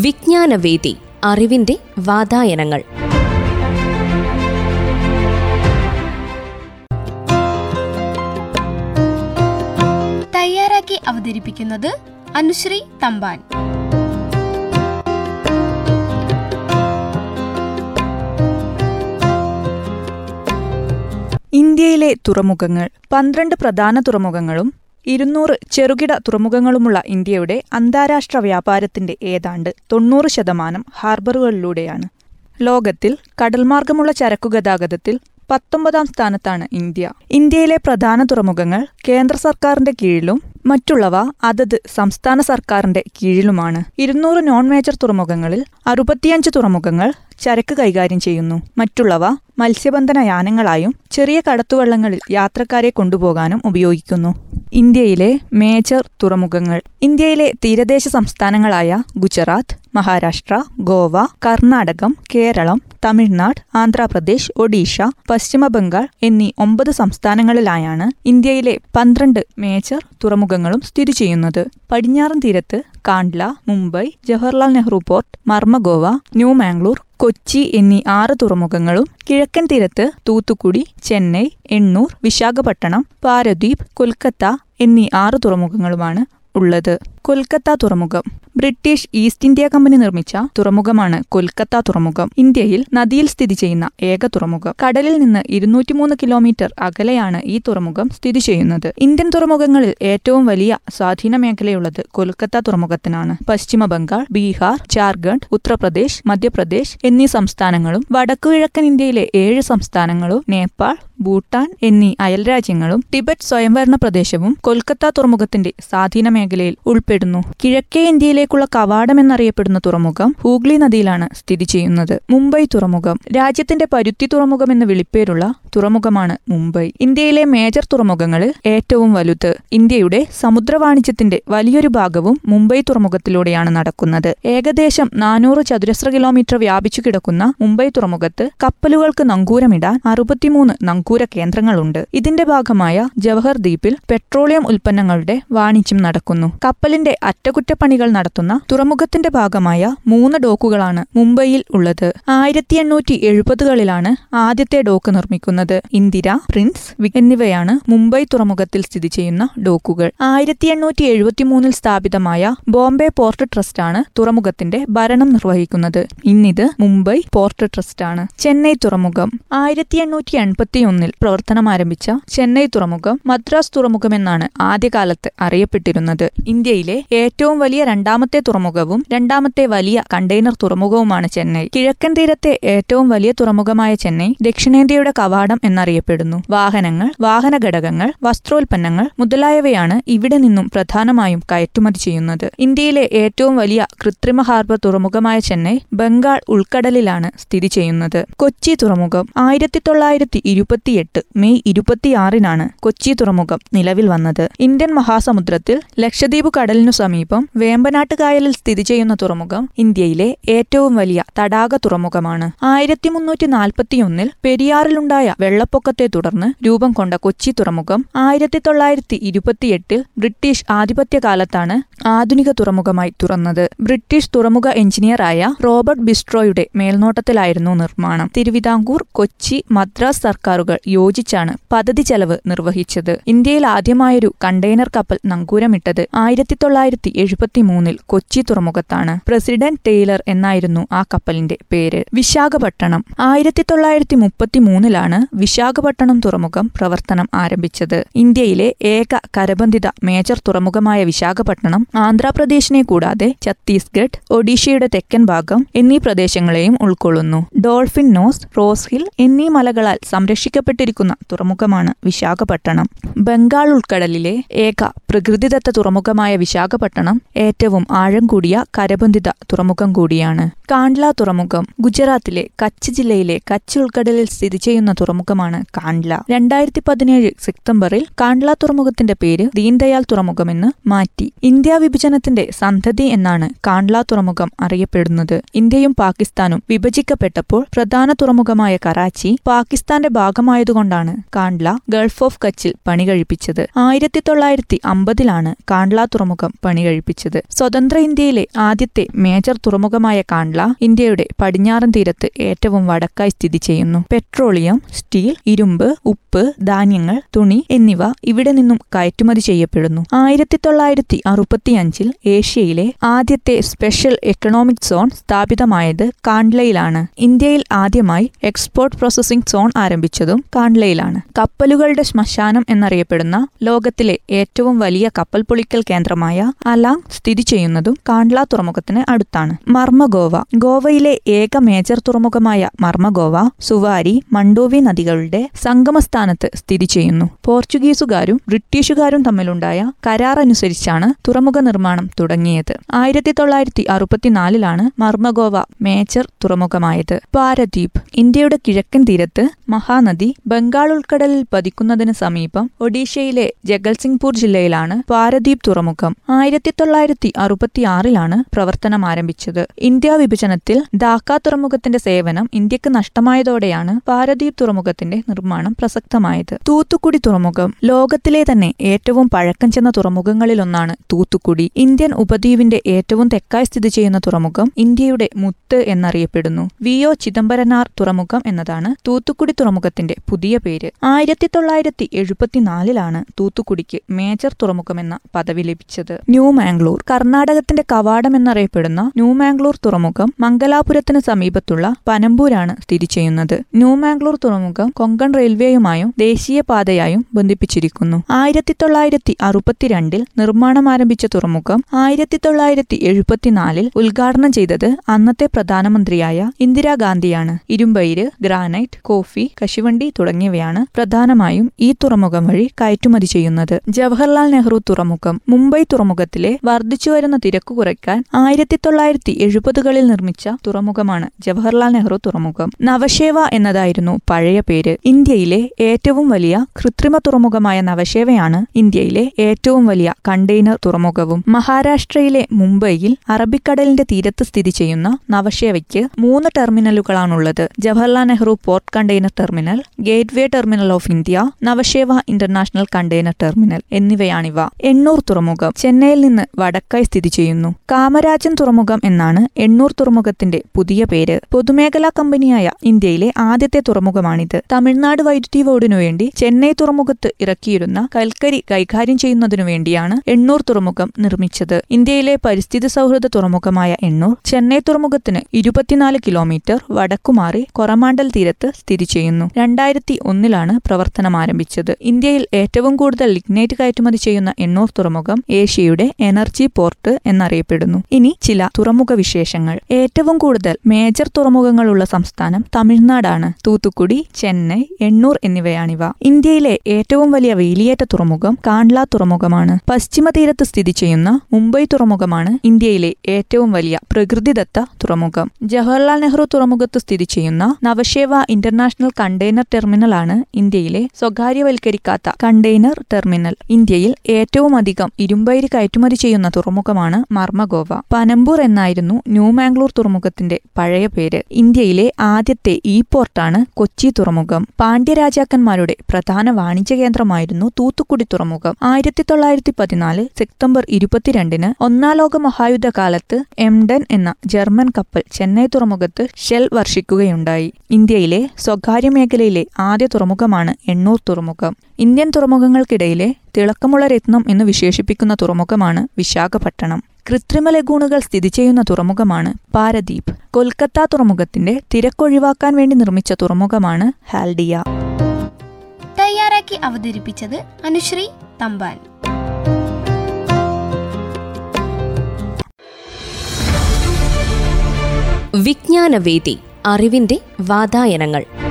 വിജ്ഞാനവേദി അറിവിന്റെ വാതായനങ്ങൾ. തയ്യാറാക്കി അവതരിപ്പിക്കുന്നത് അനുശ്രീ തമ്പാൻ. ഇന്ത്യയിലെ തുറമുഖങ്ങൾ പന്ത്രണ്ട് പ്രധാന തുറമുഖങ്ങളും ഇരുന്നൂറ് ചെറുകിട തുറമുഖങ്ങളുമുള്ള ഇന്ത്യയുടെ അന്താരാഷ്ട്ര വ്യാപാരത്തിന്റെ ഏതാണ്ട് തൊണ്ണൂറ് ശതമാനം ഹാർബറുകളിലൂടെയാണ്. ലോകത്തിൽ കടൽമാർഗമുള്ള ചരക്കുഗതാഗതത്തിൽ പത്തൊമ്പതാം സ്ഥാനത്താണ് ഇന്ത്യ. ഇന്ത്യയിലെ പ്രധാന തുറമുഖങ്ങൾ കേന്ദ്ര സർക്കാരിന്റെ കീഴിലും മറ്റുള്ളവ അതത് സംസ്ഥാന സർക്കാരിന്റെ കീഴിലുമാണ്. ഇരുന്നൂറ് നോൺ മേജർ തുറമുഖങ്ങളിൽ അറുപത്തിയഞ്ച് തുറമുഖങ്ങൾ ചരക്ക് കൈകാര്യം ചെയ്യുന്നു. മറ്റുള്ളവ മത്സ്യബന്ധന യാനങ്ങളായും ചെറിയ കടത്തുവള്ളങ്ങളിൽ യാത്രക്കാരെ കൊണ്ടുപോകാനും ഉപയോഗിക്കുന്നു. ഇന്ത്യയിലെ മേജർ തുറമുഖങ്ങൾ. ഇന്ത്യയിലെ തീരദേശ സംസ്ഥാനങ്ങളായ ഗുജറാത്ത് മഹാരാഷ്ട്ര ഗോവ കർണാടകം കേരളം തമിഴ്നാട് ആന്ധ്രാപ്രദേശ് ഒഡീഷ പശ്ചിമ ബംഗാൾ എന്നീ ഒമ്പത് സംസ്ഥാനങ്ങളിലായാണ് ഇന്ത്യയിലെ പന്ത്രണ്ട് മേജർ തുറമുഖങ്ങളും സ്ഥിതി ചെയ്യുന്നത്. പടിഞ്ഞാറൻ തീരത്ത് കാണ്ട്ല മുംബൈ ജവഹർലാൽ നെഹ്റു പോർട്ട് മർമഗോവ ന്യൂ മാംഗ്ലൂർ കൊച്ചി എന്നീ ആറ് തുറമുഖങ്ങളും കിഴക്കൻ തീരത്ത് തൂത്തുക്കുടി ചെന്നൈ എണ്ണൂർ വിശാഖപട്ടണം പാരദ്വീപ് കൊൽക്കത്ത എന്നീ ആറ് തുറമുഖങ്ങളുമാണ് ഉള്ളത്. കൊൽക്കത്ത തുറമുഖം. ബ്രിട്ടീഷ് ഈസ്റ്റ് ഇന്ത്യ കമ്പനി നിർമ്മിച്ച തുറമുഖമാണ് കൊൽക്കത്ത തുറമുഖം. ഇന്ത്യയിൽ നദിയിൽ സ്ഥിതി ചെയ്യുന്ന ഏക തുറമുഖം. കടലിൽ നിന്ന് ഇരുന്നൂറ്റിമൂന്ന് കിലോമീറ്റർ അകലെയാണ് ഈ തുറമുഖം സ്ഥിതി ചെയ്യുന്നത്. ഇന്ത്യൻ തുറമുഖങ്ങളിൽ ഏറ്റവും വലിയ സ്വാധീന മേഖലയുള്ളത് കൊൽക്കത്ത തുറമുഖത്തിനാണ്. പശ്ചിമ ബംഗാൾ ബീഹാർ ജാർഖണ്ഡ് ഉത്തർപ്രദേശ് മധ്യപ്രദേശ് എന്നീ സംസ്ഥാനങ്ങളും വടക്കുകിഴക്കൻ ഇന്ത്യയിലെ ഏഴ് സംസ്ഥാനങ്ങളും നേപ്പാൾ ഭൂട്ടാൻ എന്നീ അയൽരാജ്യങ്ങളും ടിബറ്റ് സ്വയംഭരണ പ്രദേശവും കൊൽക്കത്ത തുറമുഖത്തിന്റെ സ്വാധീന മേഖലയിൽ ഉൾപ്പെടുന്നു കിഴക്കേ ഇന്ത്യയിലേക്കുള്ള കവാടം എന്നറിയപ്പെടുന്ന തുറമുഖം ഹൂഗ്ലി നദിയിലാണ് സ്ഥിതി ചെയ്യുന്നത്. മുംബൈ തുറമുഖം. രാജ്യത്തിന്റെ പരുത്തി തുറമുഖം എന്ന് വിളിപ്പേരുള്ള തുറമുഖമാണ് മുംബൈ. ഇന്ത്യയിലെ മേജർ തുറമുഖങ്ങളിൽ ഏറ്റവും വലുത്. ഇന്ത്യയുടെ സമുദ്ര വാണിജ്യത്തിന്റെ വലിയൊരു ഭാഗവും മുംബൈ തുറമുഖത്തിലൂടെയാണ് നടക്കുന്നത്. ഏകദേശം നാനൂറ് ചതുരശ്ര കിലോമീറ്റർ വ്യാപിച്ചു കിടക്കുന്ന മുംബൈ തുറമുഖത്ത് കപ്പലുകൾക്ക് നങ്കൂരമിടാൻ അറുപത്തിമൂന്ന് നങ്കൂര കേന്ദ്രങ്ങളുണ്ട്. ഇതിന്റെ ഭാഗമായ ജവഹർ ദ്വീപിൽ പെട്രോളിയം ഉൽപ്പന്നങ്ങളുടെ വാണിജ്യം നടക്കുന്നു. കപ്പലിന്റെ അറ്റകുറ്റപ്പണികൾ നടത്തുന്ന തുറമുഖത്തിന്റെ ഭാഗമായ മൂന്ന് ഡോക്കുകളാണ് മുംബൈയിൽ ഉള്ളത്. ആയിരത്തി എണ്ണൂറ്റി എഴുപതുകളിലാണ് ആദ്യത്തെ ഡോക്ക് നിർമ്മിക്കുന്നത്. ഇന്ദിര പ്രിൻസ് എന്നിവയാണ് മുംബൈ തുറമുഖത്തിൽ സ്ഥിതി ചെയ്യുന്ന ഡോക്കുകൾ. ആയിരത്തി എണ്ണൂറ്റി എഴുപത്തിമൂന്നിൽ സ്ഥാപിതമായ ബോംബെ പോർട്ട് ട്രസ്റ്റാണ് തുറമുഖത്തിന്റെ ഭരണം നിർവഹിക്കുന്നത്. ഇന്നിത് മുംബൈ പോർട്ട് ട്രസ്റ്റാണ്. ചെന്നൈ തുറമുഖം. ആയിരത്തി എണ്ണൂറ്റി എൺപത്തി ഒന്നിൽ പ്രവർത്തനം ആരംഭിച്ച ചെന്നൈ തുറമുഖം മദ്രാസ് തുറമുഖം എന്നാണ് ആദ്യകാലത്ത് അറിയപ്പെട്ടിരുന്നത്. ഇന്ത്യയിലെ ഏറ്റവും വലിയ രണ്ടാമത്തെ തുറമുഖവും രണ്ടാമത്തെ വലിയ കണ്ടെയ്നർ തുറമുഖവുമാണ് ചെന്നൈ. കിഴക്കൻ തീരത്തെ ഏറ്റവും വലിയ തുറമുഖമായ ചെന്നൈ ദക്ഷിണേന്ത്യയുടെ കവാടം എന്നറിയപ്പെടുന്നു. വാഹനങ്ങൾ വാഹന ഘടകങ്ങൾ വസ്ത്രോൽപ്പന്നങ്ങൾ മുതലായവയാണ് ഇവിടെ നിന്നും പ്രധാനമായും കയറ്റുമതി ചെയ്യുന്നത്. ഇന്ത്യയിലെ ഏറ്റവും വലിയ കൃത്രിമ ഹാർബർ തുറമുഖമായ ചെന്നൈ ബംഗാൾ ഉൾക്കടലിലാണ് സ്ഥിതി ചെയ്യുന്നത്. കൊച്ചി തുറമുഖം ആയിരത്തി തൊള്ളായിരത്തി ഇരുപത്തിയെട്ട് മെയ് ഇരുപത്തിയാറിനാണ് കൊച്ചി തുറമുഖം നിലവിൽ വന്നത്. ഇന്ത്യൻ മഹാസമുദ്രത്തിൽ ലക്ഷദ്വീപ് കടലിനു സമീപം വേമ്പനാട്ട് കായലിൽ സ്ഥിതി ചെയ്യുന്ന തുറമുഖം ഇന്ത്യയിലെ ഏറ്റവും വലിയ തടാക തുറമുഖമാണ്. ആയിരത്തി മുന്നൂറ്റി നാൽപ്പത്തിയൊന്നിൽ പെരിയാറിലുണ്ടായ വെള്ളപ്പൊക്കത്തെ തുടർന്ന് രൂപം കൊണ്ട കൊച്ചി തുറമുഖം ആയിരത്തി തൊള്ളായിരത്തി ഇരുപത്തിയെട്ടിൽ ബ്രിട്ടീഷ് ആധിപത്യകാലത്താണ് ആധുനിക തുറമുഖമായി തുറന്നത്. ബ്രിട്ടീഷ് തുറമുഖ എഞ്ചിനീയറായ റോബർട്ട് ബിസ്ട്രോയുടെ മേൽനോട്ടത്തിലായിരുന്നു നിർമ്മാണം. തിരുവിതാംകൂർ കൊച്ചി മദ്രാസ് സർക്കാരുകൾ യോജിച്ചാണ് പദ്ധതി ചെലവ് നിർവഹിച്ചത്. ഇന്ത്യയിൽ ആദ്യമായൊരു കണ്ടെയ്നർ കപ്പൽ നങ്കൂരമിട്ടത് ആയിരത്തി തൊള്ളായിരത്തി എഴുപത്തി മൂന്നിൽ കൊച്ചി തുറമുഖത്താണ്. പ്രസിഡന്റ് ടെയ്ലർ എന്നായിരുന്നു ആ കപ്പലിന്റെ പേര്. വിശാഖപട്ടണം. ആയിരത്തി തൊള്ളായിരത്തി മുപ്പത്തി മൂന്നിലാണ് വിശാഖപട്ടണം തുറമുഖം പ്രവർത്തനം ആരംഭിച്ചത്. ഇന്ത്യയിലെ ഏക കരബന്ധിത മേജർ തുറമുഖമായ വിശാഖപട്ടണം ആന്ധ്രാപ്രദേശിനെ കൂടാതെ ഛത്തീസ്ഗഡ് ഒഡീഷയുടെ തെക്കൻ ഭാഗം എന്നീ പ്രദേശങ്ങളെയും ഉൾക്കൊള്ളുന്നു. ഡോൾഫിൻ നോസ് റോസ് ഹിൽ എന്നീ മലകളാൽ സംരക്ഷിക്കപ്പെട്ടിരിക്കുന്ന തുറമുഖമാണ് വിശാഖപട്ടണം. ബംഗാൾ ഉൾക്കടലിലെ ഏക പ്രകൃതിദത്ത തുറമുഖമായ വിശാഖപട്ടണം ഏറ്റവും ആഴം കൂടിയ കരബന്ധിത തുറമുഖം കൂടിയാണ്. കാണ്ട്ല തുറമുഖം ഗുജറാത്തിലെ കച്ച് ജില്ലയിലെ കച്ച് ഉൾക്കടലിൽ സ്ഥിതി ചെയ്യുന്ന തുറമുഖമാണ് കാണ്ട്ല. രണ്ടായിരത്തി പതിനേഴ് സെപ്റ്റംബറിൽ കാണ്ട്ല തുറമുഖത്തിന്റെ പേര് ദീൻദയാൽ തുറമുഖമെന്ന് മാറ്റി. ഇന്ത്യ വിഭജനത്തിന്റെ സന്തതി എന്നാണ് കാണ്ട്ല തുറമുഖം അറിയപ്പെടുന്നത്. ഇന്ത്യയും പാകിസ്ഥാനും വിഭജിക്കപ്പെട്ടപ്പോൾ പ്രധാന തുറമുഖമായ കറാച്ചി പാകിസ്ഥാന്റെ ഭാഗമായതുകൊണ്ടാണ് കാണ്ട്ല ഗൾഫ് ഓഫ് കച്ചിൽ പണി കഴിപ്പിച്ചത്. ആയിരത്തി തൊള്ളായിരത്തി അമ്പതിലാണ് കാണ്ട്ല തുറമുഖം പണി കഴിപ്പിച്ചത്. സ്വതന്ത്ര ഇന്ത്യയിലെ ആദ്യത്തെ മേജർ തുറമുഖമായ കാണ്ട്ല ഇന്ത്യയുടെ പടിഞ്ഞാറൻ തീരത്ത് ഏറ്റവും വടക്കായി സ്ഥിതി ചെയ്യുന്നു. പെട്രോളിയം സ്റ്റീൽ ഇരുമ്പ് ഉപ്പ് ധാന്യങ്ങൾ തുണി എന്നിവ ഇവിടെ നിന്നും കയറ്റുമതി ചെയ്യപ്പെടുന്നു. ആയിരത്തി തൊള്ളായിരത്തി അറുപത്തിയഞ്ചിൽ ഏഷ്യയിലെ ആദ്യത്തെ സ്പെഷ്യൽ എക്കണോമിക് സോൺ സ്ഥാപിതമായത് കാൺലയിലാണ് ഇന്ത്യയിൽ ആദ്യമായി എക്സ്പോർട്ട് പ്രോസസിംഗ് സോൺ ആരംഭിച്ചതും കാൺലയിലാണ് കപ്പലുകളുടെ ശ്മശാനം എന്നറിയപ്പെടുന്ന ലോകത്തിലെ ഏറ്റവും വലിയ കപ്പൽ പൊളിക്കൽ കേന്ദ്രമായ അലാങ് സ്ഥിതി ചെയ്യുന്നതും കാൺല തുറമുഖത്തിന് അടുത്താണ്. മർമഗോവ ഗോവയിലെ ഏക മേജർ തുറമുഖമായ മർമഗോവ സുവാരി മണ്ടോവി നദികളുടെ സംഗമസ്ഥാനത്ത് സ്ഥിതി ചെയ്യുന്നു. പോർച്ചുഗീസുകാരും ബ്രിട്ടീഷുകാരും തമ്മിലുണ്ടായ കരാർ അനുസരിച്ചാണ് തുറമുഖ നിർമ്മാണം തുടങ്ങിയത്. ആയിരത്തി തൊള്ളായിരത്തി അറുപത്തിനാലിലാണ് മർമഗോവ മേജർ തുറമുഖമായത്. പാരദ്വീപ് ഇന്ത്യയുടെ കിഴക്കൻ തീരത്ത് മഹാനദി ബംഗാൾ ഉൾക്കടലിൽ പതിക്കുന്നതിന് സമീപം ഒഡീഷയിലെ ജഗൽസിംഗ്പൂർ ജില്ലയിലാണ് പാരദ്വീപ് തുറമുഖം. ആയിരത്തി തൊള്ളായിരത്തി അറുപത്തിയാറിലാണ് പ്രവർത്തനം ആരംഭിച്ചത്. ഇന്ത്യ വിഭജനത്തിൽ ധാക്ക തുറമുഖത്തിന്റെ സേവനം ഇന്ത്യയ്ക്ക് നഷ്ടമായതോടെയാണ് പാരദ്വീപ് തുറമുഖത്തിന്റെ നിർമ്മാണം പ്രസക്തമായത്. തൂത്തുക്കുടി തുറമുഖം ലോകത്തിലെ തന്നെ ഏറ്റവും പഴക്കം ചെന്ന തുറമുഖങ്ങളിലൊന്നാണ് തൂത്തുക്കുടി. ഇന്ത്യൻ ഉപദ്വീപിന്റെ ഏറ്റവും തെക്കായി സ്ഥിതി ചെയ്യുന്ന തുറമുഖം ഇന്ത്യയുടെ മുത്ത് എന്നറിയപ്പെടുന്നു. വി ഒ ചിദംബരനാർ തുറമുഖം എന്നതാണ് തൂത്തുക്കുടി തുറമുഖത്തിന്റെ പുതിയ പേര്. ആയിരത്തി തൊള്ളായിരത്തി എഴുപത്തിനാലിലാണ് തൂത്തുക്കുടിക്ക് മേജർ തുറമുഖമെന്ന പദവി ലഭിച്ചത്. ന്യൂ മാംഗ്ലൂർ. കർണാടകത്തിന്റെ കവാടം എന്നറിയപ്പെടുന്ന ന്യൂ മാംഗ്ലൂർ തുറമുഖം മംഗലാപുരത്തിന് സമീപത്തുള്ള പനമ്പൂരാണ് സ്ഥിതി ചെയ്യുന്നത്. ന്യൂ മാംഗ്ലൂർ തുറമുഖം കൊങ്കൺ റെയിൽവേയുമായും ദേശീയപാതയായും ബന്ധിപ്പിച്ചിരിക്കുന്നു. ആയിരത്തി തൊള്ളായിരത്തി അറുപത്തിരണ്ടിൽ നിർമ്മാണം ആരംഭിച്ച തുറമുഖം ആയിരത്തി തൊള്ളായിരത്തി എഴുപത്തിനാലിൽ ഉദ്ഘാടനം ചെയ്തത് അന്നത്തെ പ്രധാനമന്ത്രിയായ ഇന്ദിരാഗാന്ധിയാണ്. ഇരുമ്പയിര് ഗ്രാനൈറ്റ് കോഫി കശുവണ്ടി തുടങ്ങിയവയാണ് പ്രധാനമായും ഈ തുറമുഖം വഴി കയറ്റുമതി ചെയ്യുന്നത്. ജവഹർലാൽ നെഹ്റു തുറമുഖം മുംബൈ തുറമുഖത്തിലെ വർദ്ധിച്ചുവരുന്ന തിരക്ക് കുറയ്ക്കാൻ ആയിരത്തി തൊള്ളായിരത്തി എഴുപതുകളിൽ നിർമ്മിച്ച തുറമുഖമാണ് ജവഹർലാൽ നെഹ്റു തുറമുഖം. നവശേവ എന്നതായിരുന്നു പഴയ പേര്. ഇന്ത്യയിലെ ഏറ്റവും വലിയ കൃത്രിമ തുറമുഖമായ നവശേവയാണ് ഇന്ത്യയിലെ ഏറ്റവും വലിയ കണ്ടെയ്നർ തുറമുഖവും. മഹാരാഷ്ട്രയിലെ മുംബൈയിൽ അറബിക്കടലിന്റെ തീരത്ത് സ്ഥിതി ചെയ്യുന്ന നവശേവയ്ക്ക് മൂന്ന് ടെർമിനലുകളാണുള്ളത്. Jawaharlal Nehru port container terminal gateway terminal of India Nhava Sheva international container terminal എന്നിവയാണിവ. Ennore തുറമുഖം ചെന്നൈയിൽ നിന്ന് വടക്കായി സ്ഥിതി ചെയ്യുന്നു. കാമരാജൻ തുറമുഖം എന്നാണ് എണ്ണൂർ തുറമുഖത്തിന്റെ പുതിയ പേര്. പൊതുമേഖലാ കമ്പനിയായ ഇന്ത്യയിലെ ആദ്യത്തെ തുറമുഖമാണിത്. തമിഴ്നാട് വൈദ്യുതി ബോർഡിനു വേണ്ടി ചെന്നൈ തുറമുഖത്ത് ഇറക്കിയിരുന്ന കൽക്കരി കൈകാര്യം ചെയ്യുന്നതിനു വേണ്ടിയാണ് എണ്ണൂർ തുറമുഖം നിർമ്മിച്ചത്. ഇന്ത്യയിലെ പരിസ്ഥിതി സൗഹൃദ തുറമുഖമായ എണ്ണൂർ ചെന്നൈ തുറമുഖത്തിന് ഇരുപത്തിനാല് കിലോമീറ്റർ വടക്കുമാറി കൊറമാണ്ടൽ തീരത്ത് സ്ഥിതി ചെയ്യുന്നു. രണ്ടായിരത്തി ഒന്നിലാണ് പ്രവർത്തനം ആരംഭിച്ചത്. ഇന്ത്യയിൽ ഏറ്റവും കൂടുതൽ ലിഗ്നൈറ്റ് കയറ്റുമതി ചെയ്യുന്ന എണ്ണൂർ തുറമുഖം ഏഷ്യയുടെ എനർജി പോർട്ട് എന്നറിയപ്പെടുന്നു. ഇനി ചില തുറമുഖ വിശേഷങ്ങൾ. ഏറ്റവും കൂടുതൽ മേജർ തുറമുഖങ്ങളുള്ള സംസ്ഥാനം തമിഴ്നാടാണ്. തൂത്തുക്കുടി ചെന്നൈ എണ്ണൂർ എന്നിവയാണിവ. ഇന്ത്യയിലെ ഏറ്റവും വലിയ വേലിയേറ്റ തുറമുഖം കാൺല തുറമുഖമാണ്. പശ്ചിമ തീരത്ത് സ്ഥിതി ചെയ്യുന്ന മുംബൈ തുറമുഖമാണ് ഇന്ത്യയിലെ ഏറ്റവും വലിയ പ്രകൃതിദത്ത തുറമുഖം. ജവഹർലാൽ നെഹ്റു തുറമുഖത്ത് സ്ഥിതി ചെയ്യുന്ന നവശേവ ഇന്റർനാഷണൽ കണ്ടെയ്നർ ടെർമിനലാണ് ഇന്ത്യയിലെ സ്വകാര്യവൽക്കരിക്കാത്ത കണ്ടെയ്നർ ടെർമിനൽ. ഇന്ത്യയിൽ ഏറ്റവും അധികം ഇരുമ്പയിര് കയറ്റുമതി ചെയ്യുന്ന തുറമുഖമാണ് മർമഗോവ. പനമ്പൂർ എന്നായിരുന്നു ന്യൂ മാംഗ്ലൂർ തുറമുഖത്തിന്റെ പഴയ പേര്. ഇന്ത്യയിലെ ആദ്യത്തെ ഈ പോർട്ടാണ് കൊച്ചി തുറമുഖം. പാണ്ഡ്യരാജാക്കന്മാരുടെ പ്രധാന വാണിജ്യ കേന്ദ്രമായിരുന്നു തൂത്തുക്കുടി തുറമുഖം. ആയിരത്തി തൊള്ളായിരത്തി പതിനാല് സെപ്റ്റംബർ ഇരുപത്തിരണ്ടിന് ഒന്നാം ലോക മഹായുദ്ധ കാലത്ത് എംഡൻ എന്ന ജർമ്മൻ കപ്പൽ ചെന്നൈ തുറമുഖത്ത് ഷെൽ വർഷിക്കുകയുണ്ടായി. ഇന്ത്യയിലെ സ്വകാര്യ മേഖലയിലെ ആദ്യ തുറമുഖമാണ് എണ്ണൂർ തുറമുഖം. ഇന്ത്യൻ തുറമുഖങ്ങൾക്കിടയിലെ തിളക്കമുള്ള രത്നം എന്ന് വിശേഷിപ്പിക്കുന്ന തുറമുഖമാണ് വിശാഖപട്ടണം. കൃത്രിമ ലഗൂണുകൾ സ്ഥിതി ചെയ്യുന്ന തുറമുഖമാണ് പാരദ്വീപ് കൊൽക്കത്ത തുറമുഖത്തിന്റെ തിരക്കൊഴിവാക്കാൻ വേണ്ടി നിർമ്മിച്ച തുറമുഖമാണ് ഹാൽഡിയ. തയ്യാറാക്കി അവതരിപ്പിച്ചത് അനുശ്രീ തമ്പാൻ. വിജ്ഞാനവേദി അറിവിന്റെ വാതായനങ്ങൾ.